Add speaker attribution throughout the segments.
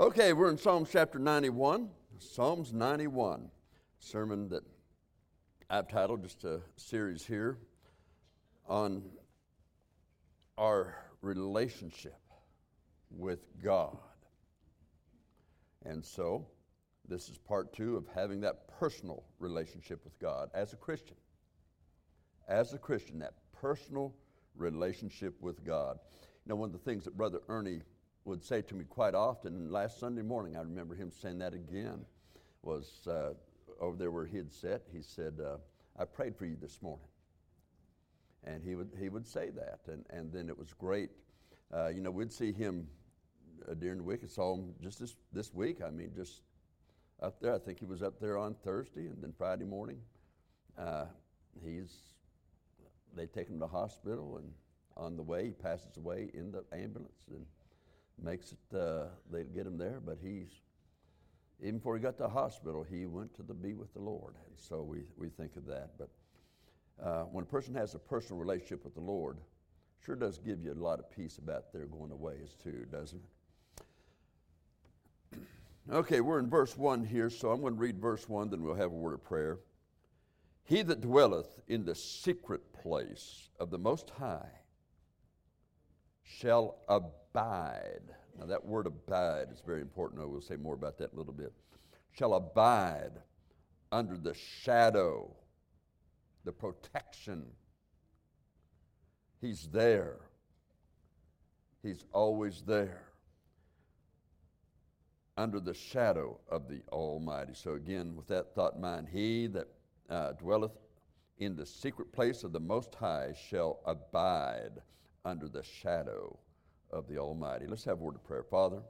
Speaker 1: Okay, we're in Psalms chapter 91. Psalms 91, sermon that I've titled just a series here on our relationship with God. And so, this is part two of having that personal relationship with God as a Christian. As a Christian, that personal relationship with God. You know, one of the things that Brother Ernie would say to me quite often, and last Sunday morning I remember him saying that again, was uh, over there where he had sat, he said, uh, I prayed for you this morning. And he would, he would say that, and, and then it was great. Uh, you know, we'd see him uh, during the week. I saw him just this, this week, I mean, just up there. I think he was up there on Thursday and then Friday morning. Uh, he's, they take him to hospital, and on the way, he passes away in the ambulance. And makes it, uh, they get him there, but he's, even before he got to the hospital, he went to the be with the Lord. And so we, we think of that. But uh, when a person has a personal relationship with the Lord, sure does give you a lot of peace about their going away as too, doesn't it? okay, we're in verse 1 here, so I'm going to read verse 1, then we'll have a word of prayer. He that dwelleth in the secret place of the Most High shall abide. Now, that word abide is very important. I will say more about that a little bit. Shall abide under the shadow, the protection. He's there. He's always there. Under the shadow of the Almighty. So, again, with that thought in mind, he that uh, dwelleth in the secret place of the Most High shall abide under the shadow of the Almighty. Let's have a word of prayer. Father,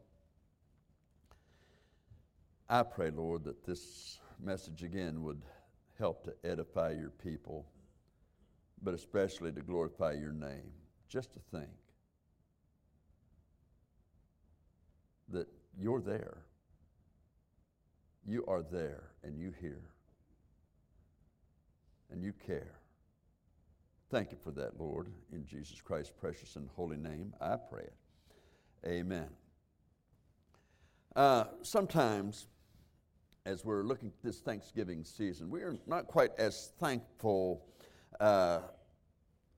Speaker 1: I pray, Lord, that this message again would help to edify your people, but especially to glorify your name. Just to think that you're there. You are there and you hear and you care. Thank you for that, Lord. In Jesus Christ's precious and holy name, I pray it. Amen. Uh, sometimes, as we're looking at this Thanksgiving season, we are not quite as thankful uh,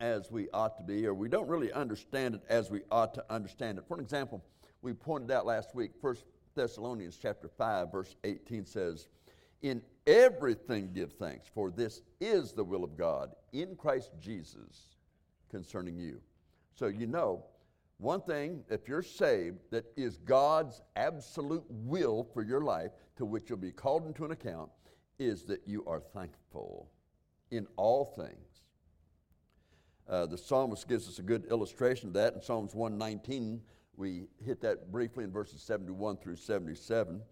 Speaker 1: as we ought to be, or we don't really understand it as we ought to understand it. For example, we pointed out last week, 1 Thessalonians chapter 5, verse 18 says, In everything give thanks, for this is the will of God in Christ Jesus concerning you. So you know, one thing, if you're saved, that is God's absolute will for your life, to which you'll be called into an account, is that you are thankful in all things. Uh, the psalmist gives us a good illustration of that in Psalms 119. We hit that briefly in verses 71 through 77,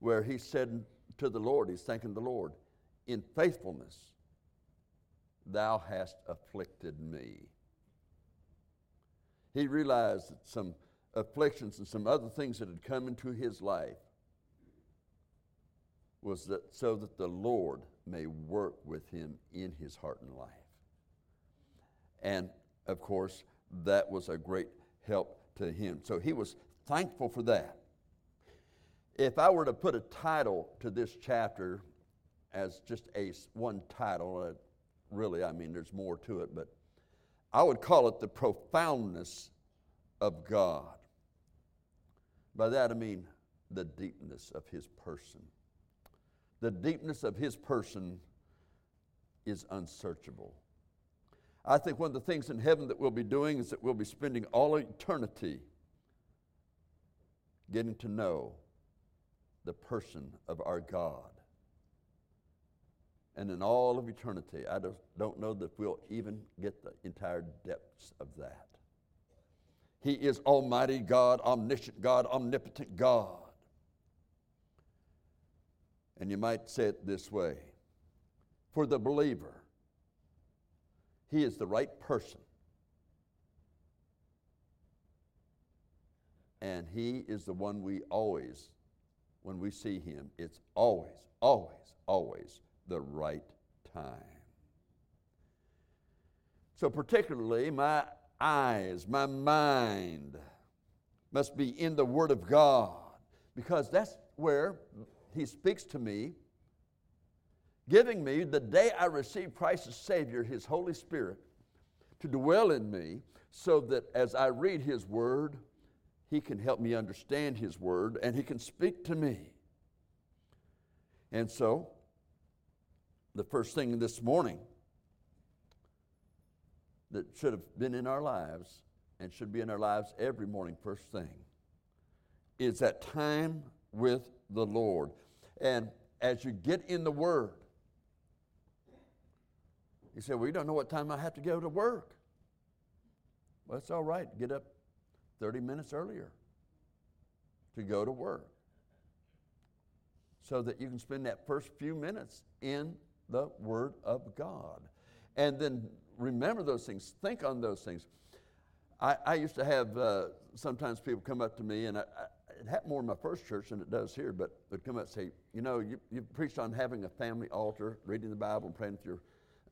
Speaker 1: where he said to the Lord, he's thanking the Lord, in faithfulness Thou hast afflicted me. He realized that some afflictions and some other things that had come into his life was that so that the Lord may work with him in his heart and life. And of course, that was a great help to him. So he was thankful for that. If I were to put a title to this chapter as just a one title, uh, really, I mean, there's more to it, but I would call it the profoundness of God. By that I mean the deepness of His person. The deepness of His person is unsearchable. I think one of the things in heaven that we'll be doing is that we'll be spending all eternity getting to know the person of our God and in all of eternity. I don't, know that we'll even get the entire depths of that. He is Almighty God, omniscient God, omnipotent God. And you might say it this way for the believer, He is the right person. And He is the one we always, when we see Him, it's always, always, always the right time. So, particularly, my eyes, my mind must be in the Word of God because that's where He speaks to me, giving me the day I received Christ as Savior, His Holy Spirit, to dwell in me, so that as I read His Word, He can help me understand His Word and He can speak to me. And so, the first thing this morning that should have been in our lives and should be in our lives every morning, first thing, is that time with the Lord. And as you get in the Word, you say, Well, you don't know what time I have to go to work. Well, it's all right. Get up 30 minutes earlier to go to work so that you can spend that first few minutes in the Word of God. And then remember those things, think on those things. I, I used to have uh, sometimes people come up to me, and I, I, it happened more in my first church than it does here, but they'd come up and say, You know, you, you preached on having a family altar, reading the Bible, and praying with your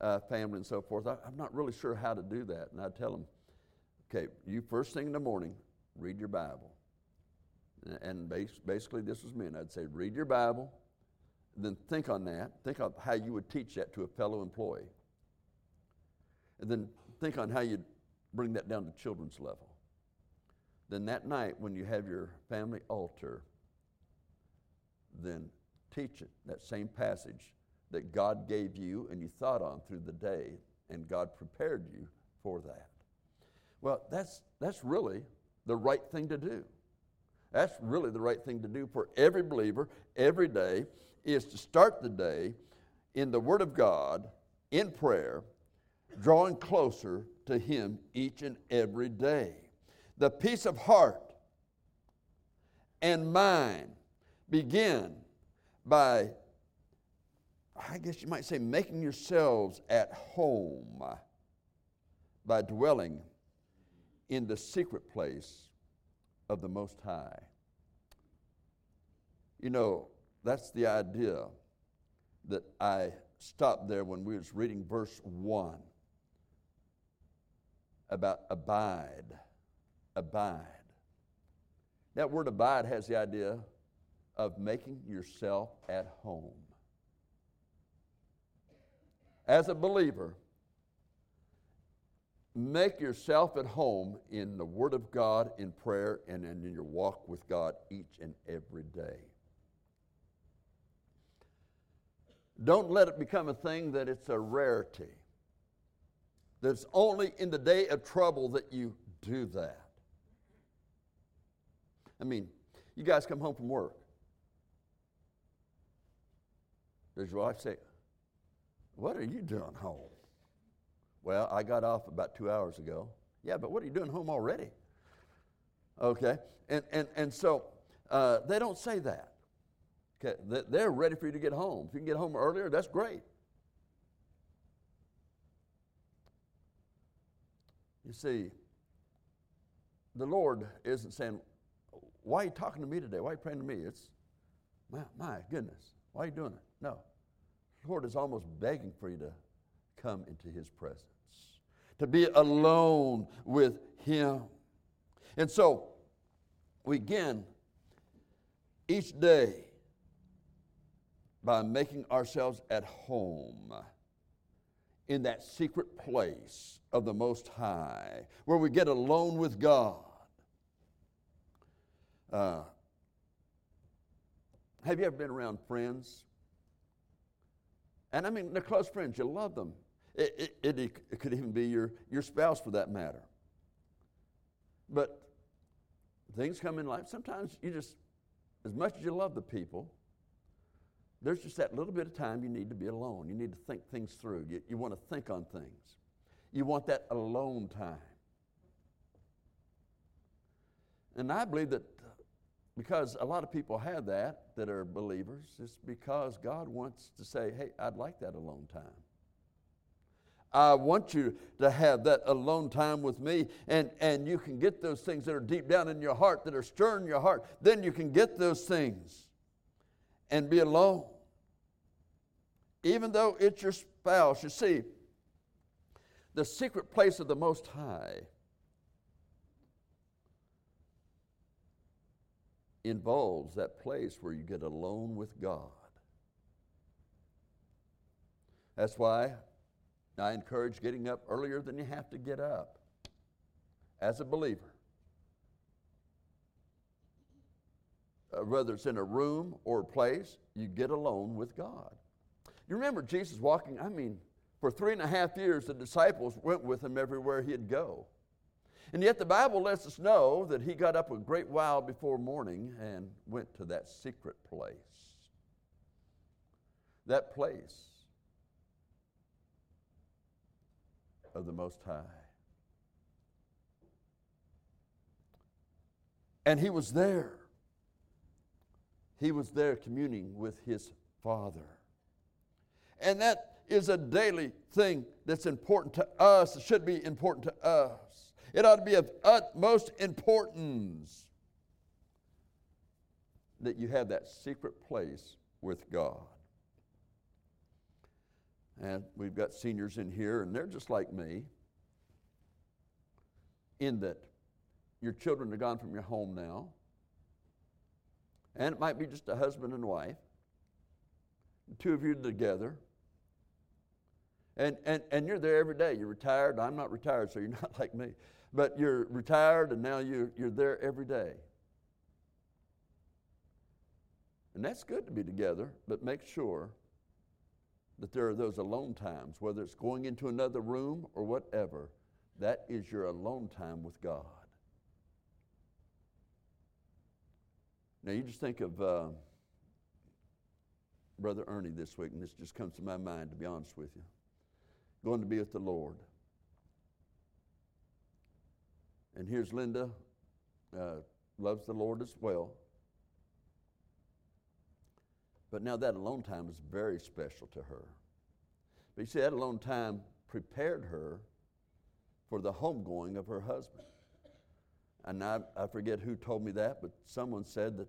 Speaker 1: uh, family and so forth. I, I'm not really sure how to do that. And I'd tell them, Okay, you first thing in the morning, read your Bible. And basically, this was me. And I'd say, Read your Bible, then think on that. Think of how you would teach that to a fellow employee. And then think on how you'd bring that down to children's level. Then that night, when you have your family altar, then teach it, that same passage that God gave you and you thought on through the day, and God prepared you for that. Well, that's, that's really the right thing to do. That's really the right thing to do for every believer every day is to start the day in the Word of God, in prayer, drawing closer to Him each and every day. The peace of heart and mind begin by, I guess you might say, making yourselves at home by dwelling in the secret place of the Most High. You know, that's the idea that I stopped there when we was reading verse 1 about abide. Abide. That word abide has the idea of making yourself at home. As a believer, make yourself at home in the Word of God, in prayer, and in your walk with God each and every day. Don't let it become a thing that it's a rarity. That it's only in the day of trouble that you do that. I mean, you guys come home from work. Does your wife say, What are you doing home? Well, I got off about two hours ago. Yeah, but what are you doing home already? Okay, and, and, and so uh, they don't say that. Okay, they're ready for you to get home. If you can get home earlier, that's great. You see, the Lord isn't saying, Why are you talking to me today? Why are you praying to me? It's, my, my goodness, why are you doing it? No. The Lord is almost begging for you to come into His presence, to be alone with Him. And so, we begin each day by making ourselves at home in that secret place of the Most High, where we get alone with God. Uh, have you ever been around friends? And I mean, they're close friends, you love them. It, it, it, could even be your, your spouse for that matter. But things come in life, sometimes you just, as much as you love the people, there's just that little bit of time you need to be alone. You need to think things through. You, you want to think on things. You want that alone time. And I believe that because a lot of people have that that are believers, it's because God wants to say, hey, I'd like that alone time. I want you to have that alone time with me, and, and you can get those things that are deep down in your heart, that are stirring your heart. Then you can get those things and be alone. Even though it's your spouse, you see, the secret place of the Most High involves that place where you get alone with God. That's why I encourage getting up earlier than you have to get up as a believer. Uh, whether it's in a room or a place, you get alone with God. You remember Jesus walking, I mean, for three and a half years, the disciples went with him everywhere he'd go. And yet the Bible lets us know that he got up a great while before morning and went to that secret place. That place of the Most High. And he was there. He was there communing with his Father. And that is a daily thing that's important to us. It should be important to us. It ought to be of utmost importance that you have that secret place with God. And we've got seniors in here, and they're just like me, in that your children are gone from your home now. And it might be just a husband and wife, the two of you together. And, and, and you're there every day. You're retired. I'm not retired, so you're not like me. But you're retired and now you're, you're there every day. And that's good to be together, but make sure that there are those alone times, whether it's going into another room or whatever, that is your alone time with God. Now, you just think of uh, Brother Ernie this week, and this just comes to my mind, to be honest with you. Going to be with the Lord. And here's Linda, uh, loves the Lord as well. But now that alone time is very special to her. But you see, that alone time prepared her for the homegoing of her husband. And I, I forget who told me that, but someone said that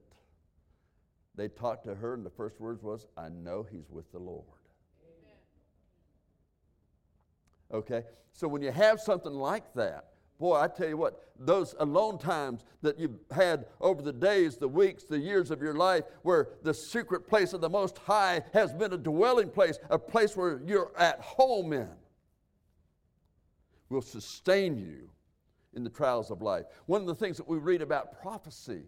Speaker 1: they talked to her, and the first words was, I know he's with the Lord. Amen. Okay? So when you have something like that, Boy, I tell you what, those alone times that you've had over the days, the weeks, the years of your life, where the secret place of the Most High has been a dwelling place, a place where you're at home in, will sustain you in the trials of life. One of the things that we read about prophecy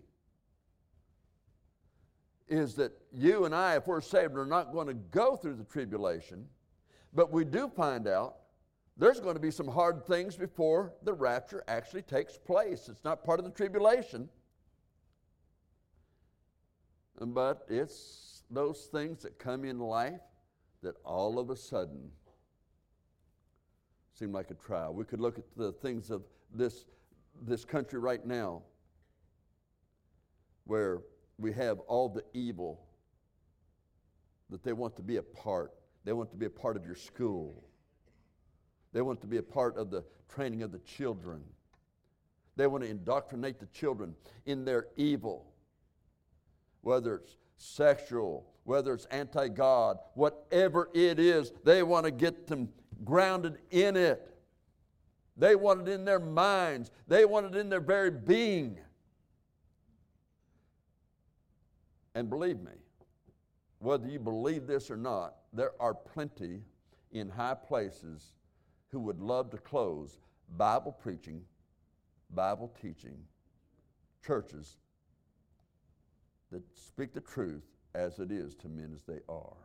Speaker 1: is that you and I, if we're saved, are not going to go through the tribulation, but we do find out there's going to be some hard things before the rapture actually takes place. It's not part of the tribulation, but it's those things that come in life that all of a sudden seem like a trial. We could look at the things of this, this country right now where we have all the evil that they want to be a part. They want to be a part of your school. They want to be a part of the training of the children. They want to indoctrinate the children in their evil, whether it's sexual, whether it's anti God, whatever it is, they want to get them grounded in it. They want it in their minds, they want it in their very being. And believe me, whether you believe this or not, there are plenty in high places who would love to close Bible preaching, Bible teaching churches that speak the truth as it is to men as they are.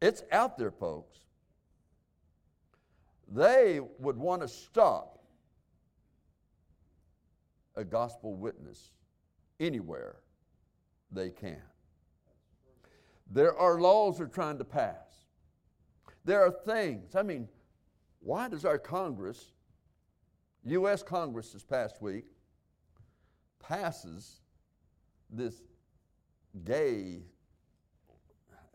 Speaker 1: It's out there, folks. They would want to stop a gospel witness anywhere they can. There are laws they're trying to pass. There are things. I mean, why does our Congress, U.S. Congress this past week, passes this gay,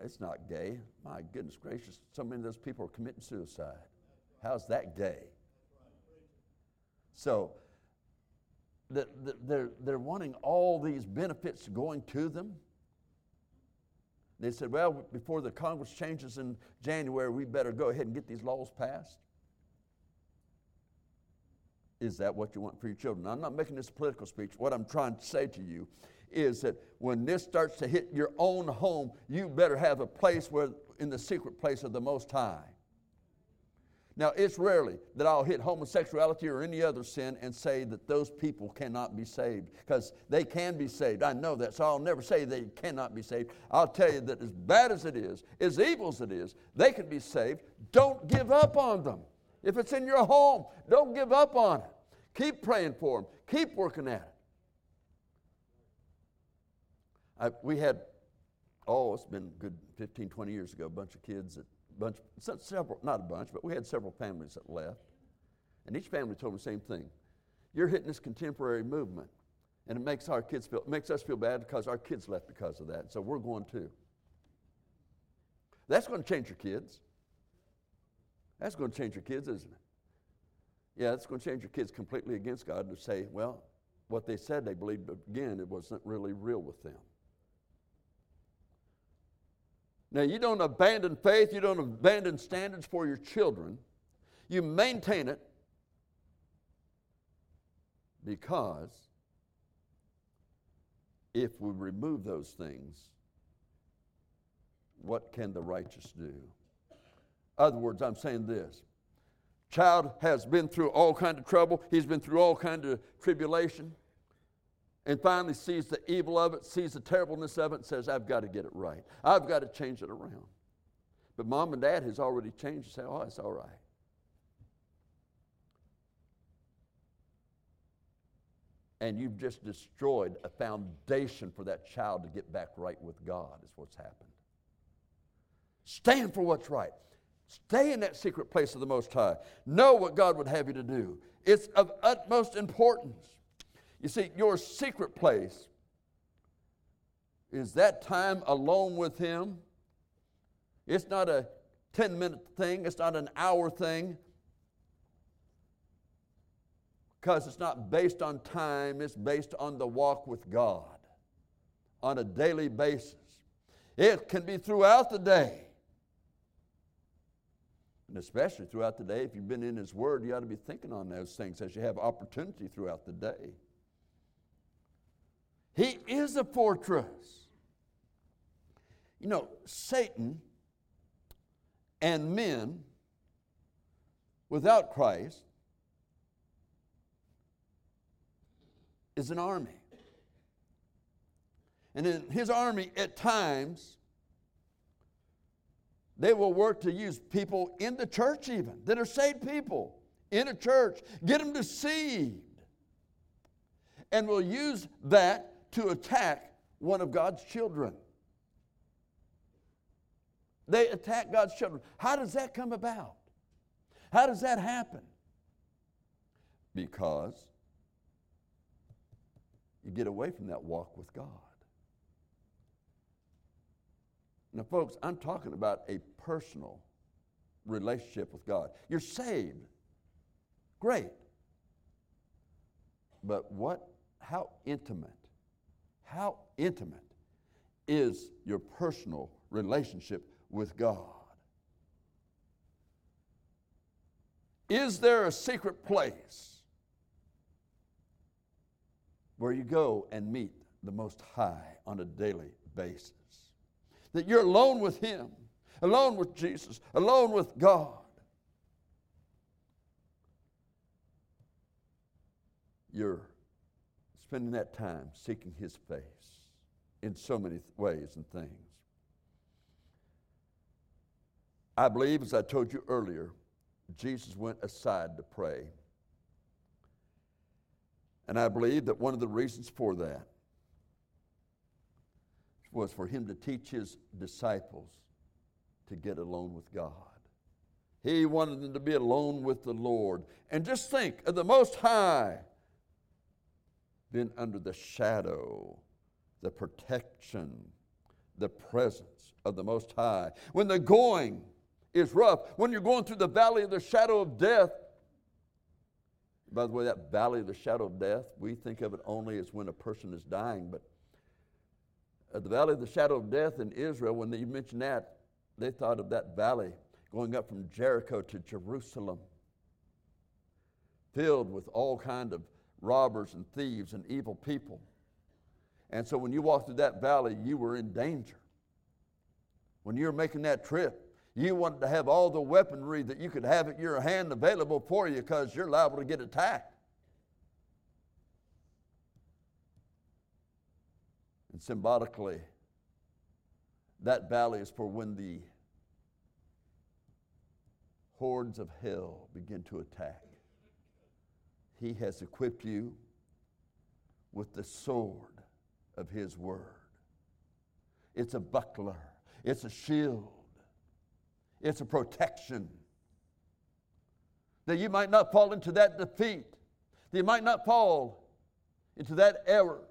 Speaker 1: it's not gay. My goodness gracious, so many of those people are committing suicide. How's that gay? So, they're, they're wanting all these benefits going to them. They said, well, before the Congress changes in January, we better go ahead and get these laws passed. Is that what you want for your children? Now, I'm not making this a political speech. What I'm trying to say to you is that when this starts to hit your own home, you better have a place where, in the secret place of the Most High. Now, it's rarely that I'll hit homosexuality or any other sin and say that those people cannot be saved because they can be saved. I know that, so I'll never say they cannot be saved. I'll tell you that as bad as it is, as evil as it is, they can be saved. Don't give up on them. If it's in your home, don't give up on it. Keep praying for them, keep working at it. I, we had, oh, it's been good 15, 20 years ago, a bunch of kids that bunch, several, not a bunch, but we had several families that left. And each family told me the same thing. You're hitting this contemporary movement, and it makes our kids feel, makes us feel bad because our kids left because of that. So we're going too. That's going to change your kids. That's going to change your kids, isn't it? Yeah, it's going to change your kids completely against God to say, well, what they said they believed, again, it wasn't really real with them. Now, you don't abandon faith, you don't abandon standards for your children. You maintain it because if we remove those things, what can the righteous do? Other words, I'm saying this. Child has been through all kind of trouble. He's been through all kind of tribulation and finally sees the evil of it, sees the terribleness of it, and says, I've got to get it right. I've got to change it around. But mom and dad has already changed and say, oh, it's all right. And you've just destroyed a foundation for that child to get back right with God, is what's happened. Stand for what's right. Stay in that secret place of the Most High. Know what God would have you to do. It's of utmost importance. You see, your secret place is that time alone with Him. It's not a 10 minute thing, it's not an hour thing, because it's not based on time, it's based on the walk with God on a daily basis. It can be throughout the day. And especially throughout the day, if you've been in His Word, you ought to be thinking on those things as you have opportunity throughout the day. He is a fortress. You know, Satan and men without Christ is an army. And in his army, at times, they will work to use people in the church, even that are saved people in a church, get them deceived, and will use that to attack one of God's children. They attack God's children. How does that come about? How does that happen? Because you get away from that walk with God. Now, folks, I'm talking about a personal relationship with God. You're saved. Great. But what, how intimate how intimate is your personal relationship with God? Is there a secret place where you go and meet the Most High on a daily basis? That you're alone with Him, alone with Jesus, alone with God. You're spending that time seeking His face in so many ways and things. I believe, as I told you earlier, Jesus went aside to pray. And I believe that one of the reasons for that was for him to teach his disciples to get alone with God. He wanted them to be alone with the Lord. And just think of the Most High been under the shadow, the protection, the presence of the Most High. When the going is rough, when you're going through the valley of the shadow of death, by the way, that valley of the shadow of death, we think of it only as when a person is dying, but at the valley of the shadow of death in Israel, when they mentioned that, they thought of that valley going up from Jericho to Jerusalem. filled with all kind of robbers and thieves and evil people. And so when you walked through that valley, you were in danger. When you were making that trip, you wanted to have all the weaponry that you could have at your hand available for you because you're liable to get attacked. And symbolically, that valley is for when the hordes of hell begin to attack. He has equipped you with the sword of His Word. It's a buckler, it's a shield, it's a protection. That you might not fall into that defeat, that you might not fall into that error.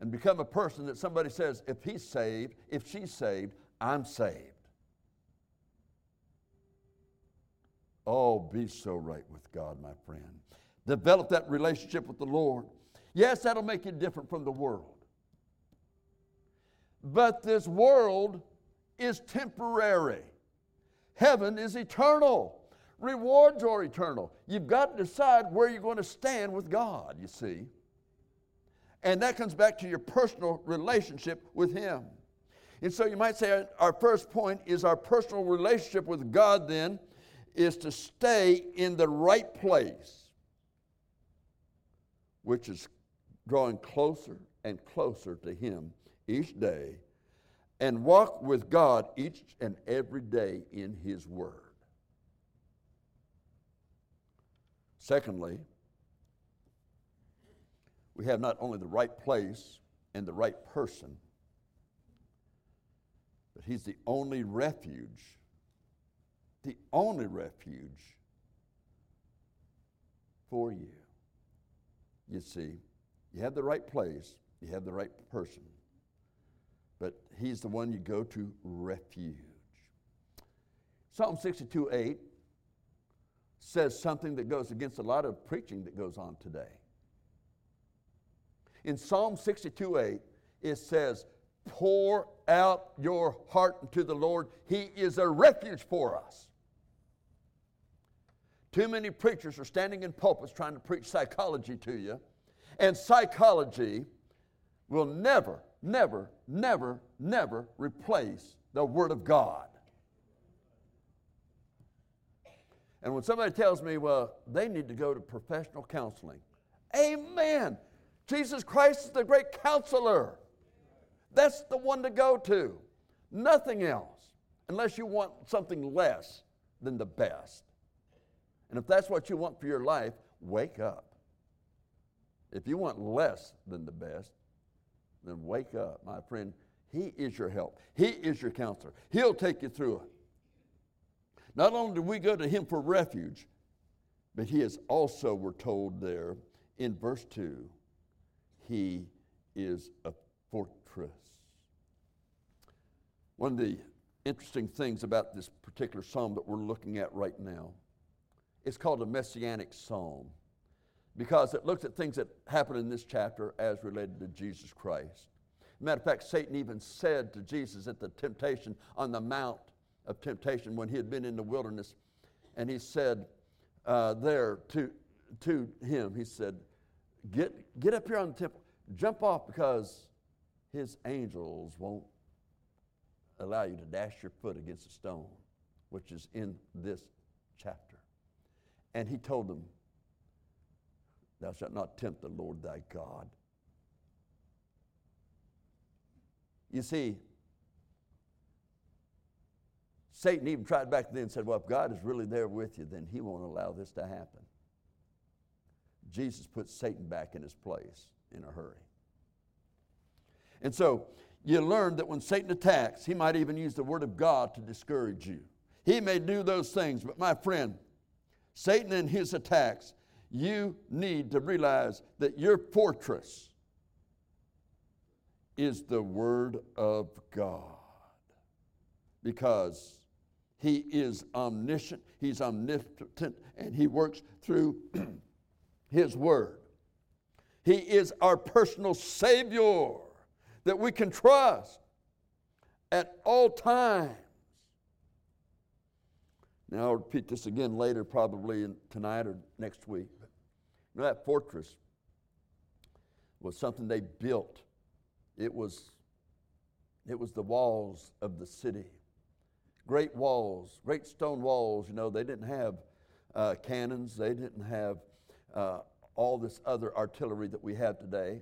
Speaker 1: And become a person that somebody says, if he's saved, if she's saved, I'm saved. Oh, be so right with God, my friend. Develop that relationship with the Lord. Yes, that'll make you different from the world. But this world is temporary, heaven is eternal. Rewards are eternal. You've got to decide where you're going to stand with God, you see. And that comes back to your personal relationship with Him. And so you might say our first point is our personal relationship with God, then, is to stay in the right place, which is drawing closer and closer to Him each day, and walk with God each and every day in His Word. Secondly, we have not only the right place and the right person, but He's the only refuge the only refuge for you. You see, you have the right place, you have the right person, but He's the one you go to refuge. Psalm 62 8 says something that goes against a lot of preaching that goes on today. In Psalm 62 8, it says, Pour out your heart unto the Lord. He is a refuge for us. Too many preachers are standing in pulpits trying to preach psychology to you, and psychology will never, never, never, never replace the Word of God. And when somebody tells me, well, they need to go to professional counseling, amen. Jesus Christ is the great counselor. That's the one to go to. Nothing else, unless you want something less than the best. And if that's what you want for your life, wake up. If you want less than the best, then wake up, my friend. He is your help, He is your counselor. He'll take you through it. Not only do we go to Him for refuge, but He is also, we're told there in verse 2, He is a fortress. One of the interesting things about this particular psalm that we're looking at right now it's called a messianic psalm because it looks at things that happen in this chapter as related to Jesus Christ. Matter of fact, Satan even said to Jesus at the temptation on the Mount of Temptation when he had been in the wilderness, and he said uh, there to, to him, he said, get, get up here on the temple, jump off because his angels won't allow you to dash your foot against a stone, which is in this chapter. And he told them, Thou shalt not tempt the Lord thy God. You see, Satan even tried back then and said, Well, if God is really there with you, then he won't allow this to happen. Jesus put Satan back in his place in a hurry. And so you learn that when Satan attacks, he might even use the word of God to discourage you. He may do those things, but my friend, Satan and his attacks, you need to realize that your fortress is the Word of God. Because He is omniscient, He's omnipotent, and He works through His Word. He is our personal Savior that we can trust at all times. Now, I'll repeat this again later, probably tonight or next week. You know, that fortress was something they built. It was, it was the walls of the city. Great walls, great stone walls. You know, they didn't have uh, cannons, they didn't have uh, all this other artillery that we have today.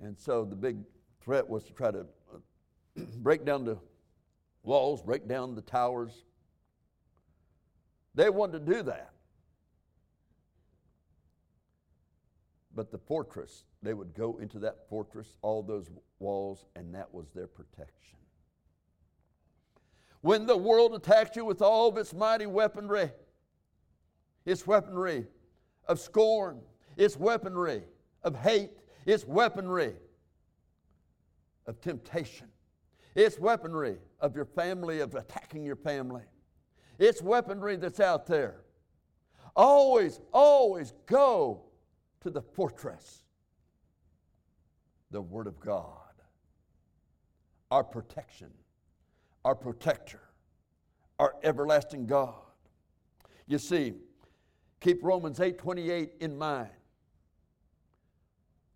Speaker 1: And so the big threat was to try to uh, break down the walls, break down the towers. They wanted to do that. But the fortress, they would go into that fortress, all those walls, and that was their protection. When the world attacks you with all of its mighty weaponry, its weaponry of scorn, its weaponry of hate, its weaponry of temptation, its weaponry of your family, of attacking your family, its weaponry that's out there. Always, always go to the fortress, the Word of God, our protection, our protector, our everlasting God. You see, keep Romans 8 28 in mind,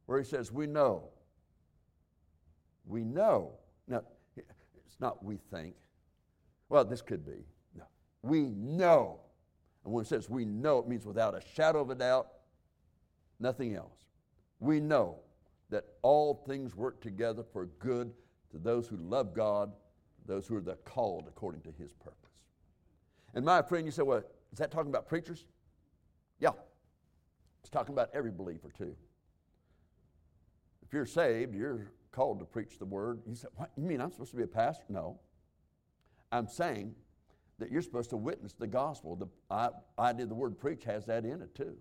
Speaker 1: where he says, We know. We know. Not we think. Well, this could be. No. We know. And when it says we know, it means without a shadow of a doubt, nothing else. We know that all things work together for good to those who love God, those who are the called according to his purpose. And my friend, you say, well, is that talking about preachers? Yeah. It's talking about every believer too. If you're saved, you're called to preach the word. You said, what? You mean I'm supposed to be a pastor? No. I'm saying that you're supposed to witness the gospel. The I, idea the word preach has that in it too.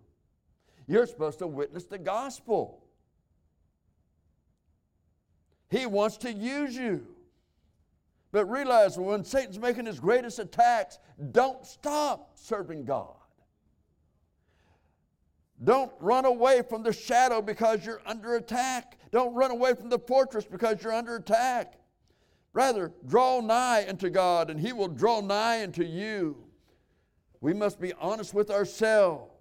Speaker 1: You're supposed to witness the gospel. He wants to use you. But realize when Satan's making his greatest attacks, don't stop serving God. Don't run away from the shadow because you're under attack. Don't run away from the fortress because you're under attack. Rather, draw nigh unto God, and He will draw nigh unto you. We must be honest with ourselves.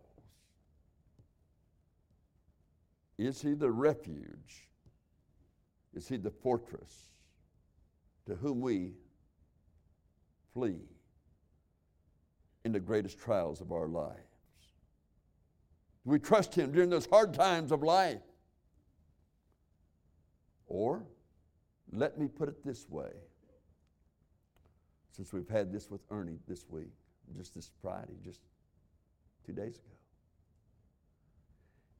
Speaker 1: Is He the refuge? Is He the fortress to whom we flee in the greatest trials of our lives? We trust Him during those hard times of life? Or, let me put it this way, since we've had this with Ernie this week, just this Friday, just two days ago.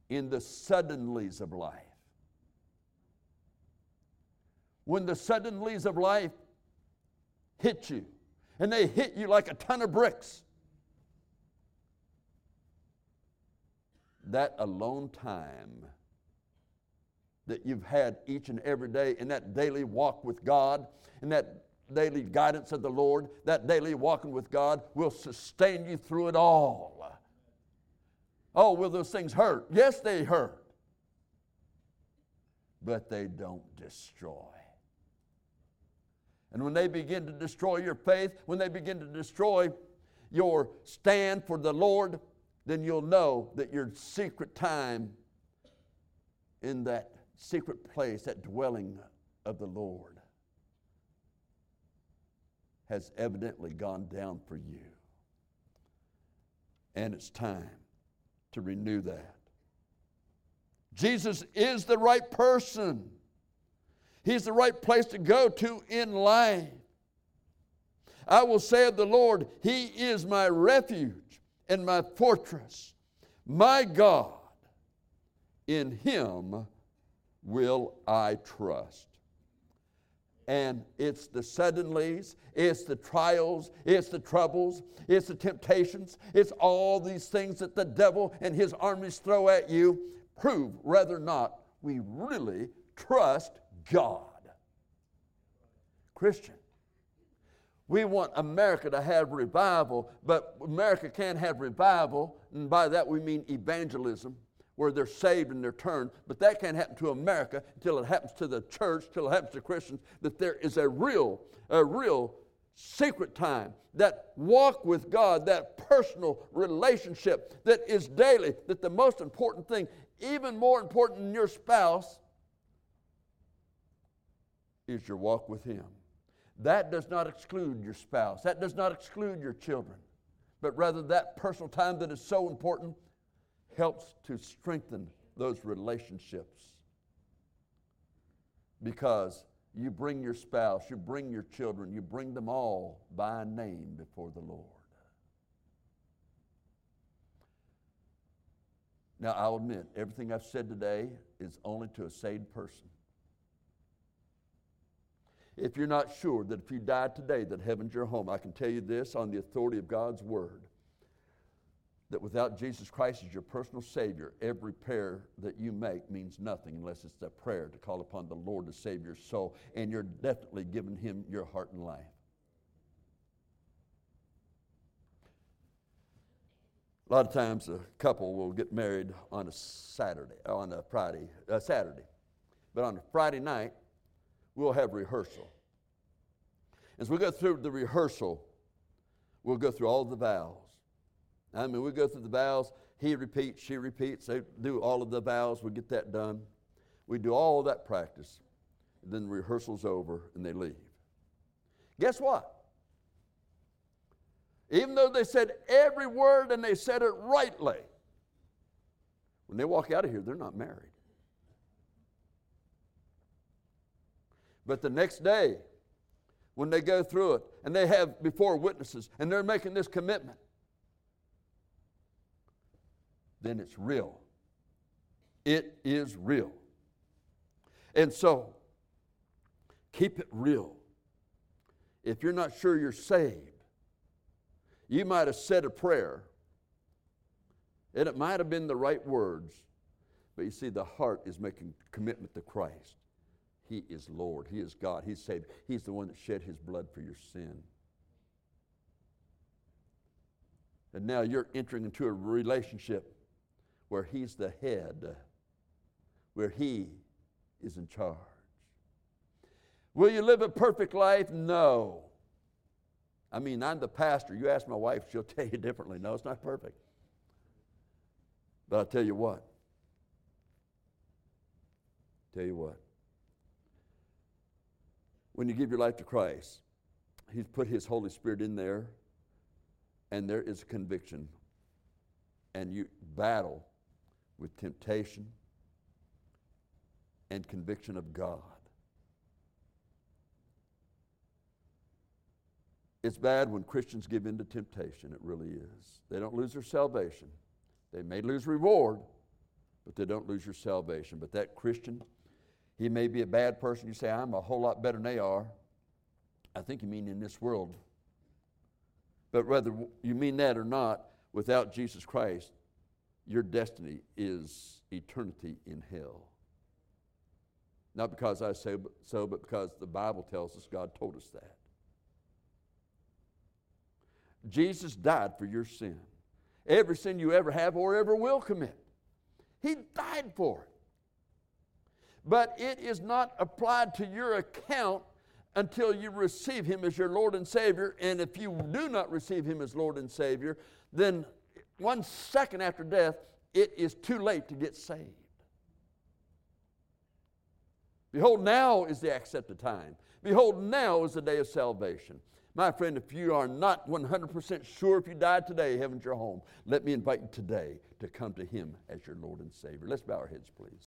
Speaker 1: In the suddenlies of life, when the suddenlies of life hit you, and they hit you like a ton of bricks, that alone time that you've had each and every day in that daily walk with God, in that daily guidance of the Lord, that daily walking with God will sustain you through it all. Oh, will those things hurt? Yes, they hurt. But they don't destroy. And when they begin to destroy your faith, when they begin to destroy your stand for the Lord, then you'll know that your secret time in that secret place, that dwelling of the Lord, has evidently gone down for you. And it's time to renew that. Jesus is the right person. He's the right place to go to in life. I will say of the Lord, He is my refuge and my fortress, my God. In Him will I trust. And it's the suddenlies, it's the trials, it's the troubles, it's the temptations, it's all these things that the devil and his armies throw at you. Prove whether or not we really trust God. Christian, we want America to have revival, but America can't have revival, and by that we mean evangelism where they're saved and they're turned, but that can't happen to America until it happens to the church, until it happens to Christians, that there is a real, a real secret time, that walk with God, that personal relationship that is daily, that the most important thing, even more important than your spouse, is your walk with Him. That does not exclude your spouse, that does not exclude your children, but rather that personal time that is so important helps to strengthen those relationships. Because you bring your spouse, you bring your children, you bring them all by name before the Lord. Now, I'll admit, everything I've said today is only to a saved person. If you're not sure that if you die today that heaven's your home, I can tell you this on the authority of God's word that without Jesus Christ as your personal Savior, every prayer that you make means nothing unless it's a prayer to call upon the Lord to save your soul, and you're definitely giving Him your heart and life. A lot of times a couple will get married on a Saturday, on a Friday, a Saturday. But on a Friday night, we'll have rehearsal. As we go through the rehearsal, we'll go through all the vows. I mean, we go through the vows. He repeats, she repeats. They do all of the vows. We get that done. We do all that practice. Then the rehearsal's over and they leave. Guess what? Even though they said every word and they said it rightly, when they walk out of here, they're not married. But the next day, when they go through it and they have before witnesses and they're making this commitment, then it's real. It is real. And so, keep it real. If you're not sure you're saved, you might have said a prayer, and it might have been the right words, but you see, the heart is making commitment to Christ. He is Lord, He is God, He's saved. He's the one that shed His blood for your sin. And now you're entering into a relationship where He's the head, where He is in charge. Will you live a perfect life? No. I mean, I'm the pastor. You ask my wife, she'll tell you differently. No, it's not perfect. But I'll tell you what. Tell you what. When you give your life to Christ, He's put His Holy Spirit in there, and there is conviction. And you battle with temptation and conviction of God. It's bad when Christians give in to temptation. It really is. They don't lose their salvation. They may lose reward, but they don't lose your salvation. But that Christian, he may be a bad person. You say, I'm a whole lot better than they are. I think you mean in this world. But whether you mean that or not, without Jesus Christ, your destiny is eternity in hell. Not because I say so, but because the Bible tells us God told us that. Jesus died for your sin. Every sin you ever have or ever will commit. He died for it. But it is not applied to your account until you receive Him as your Lord and Savior. And if you do not receive Him as Lord and Savior, then one second after death, it is too late to get saved. Behold, now is the accepted time. Behold, now is the day of salvation. My friend, if you are not 100% sure if you died today, heaven's your home, let me invite you today to come to Him as your Lord and Savior. Let's bow our heads, please.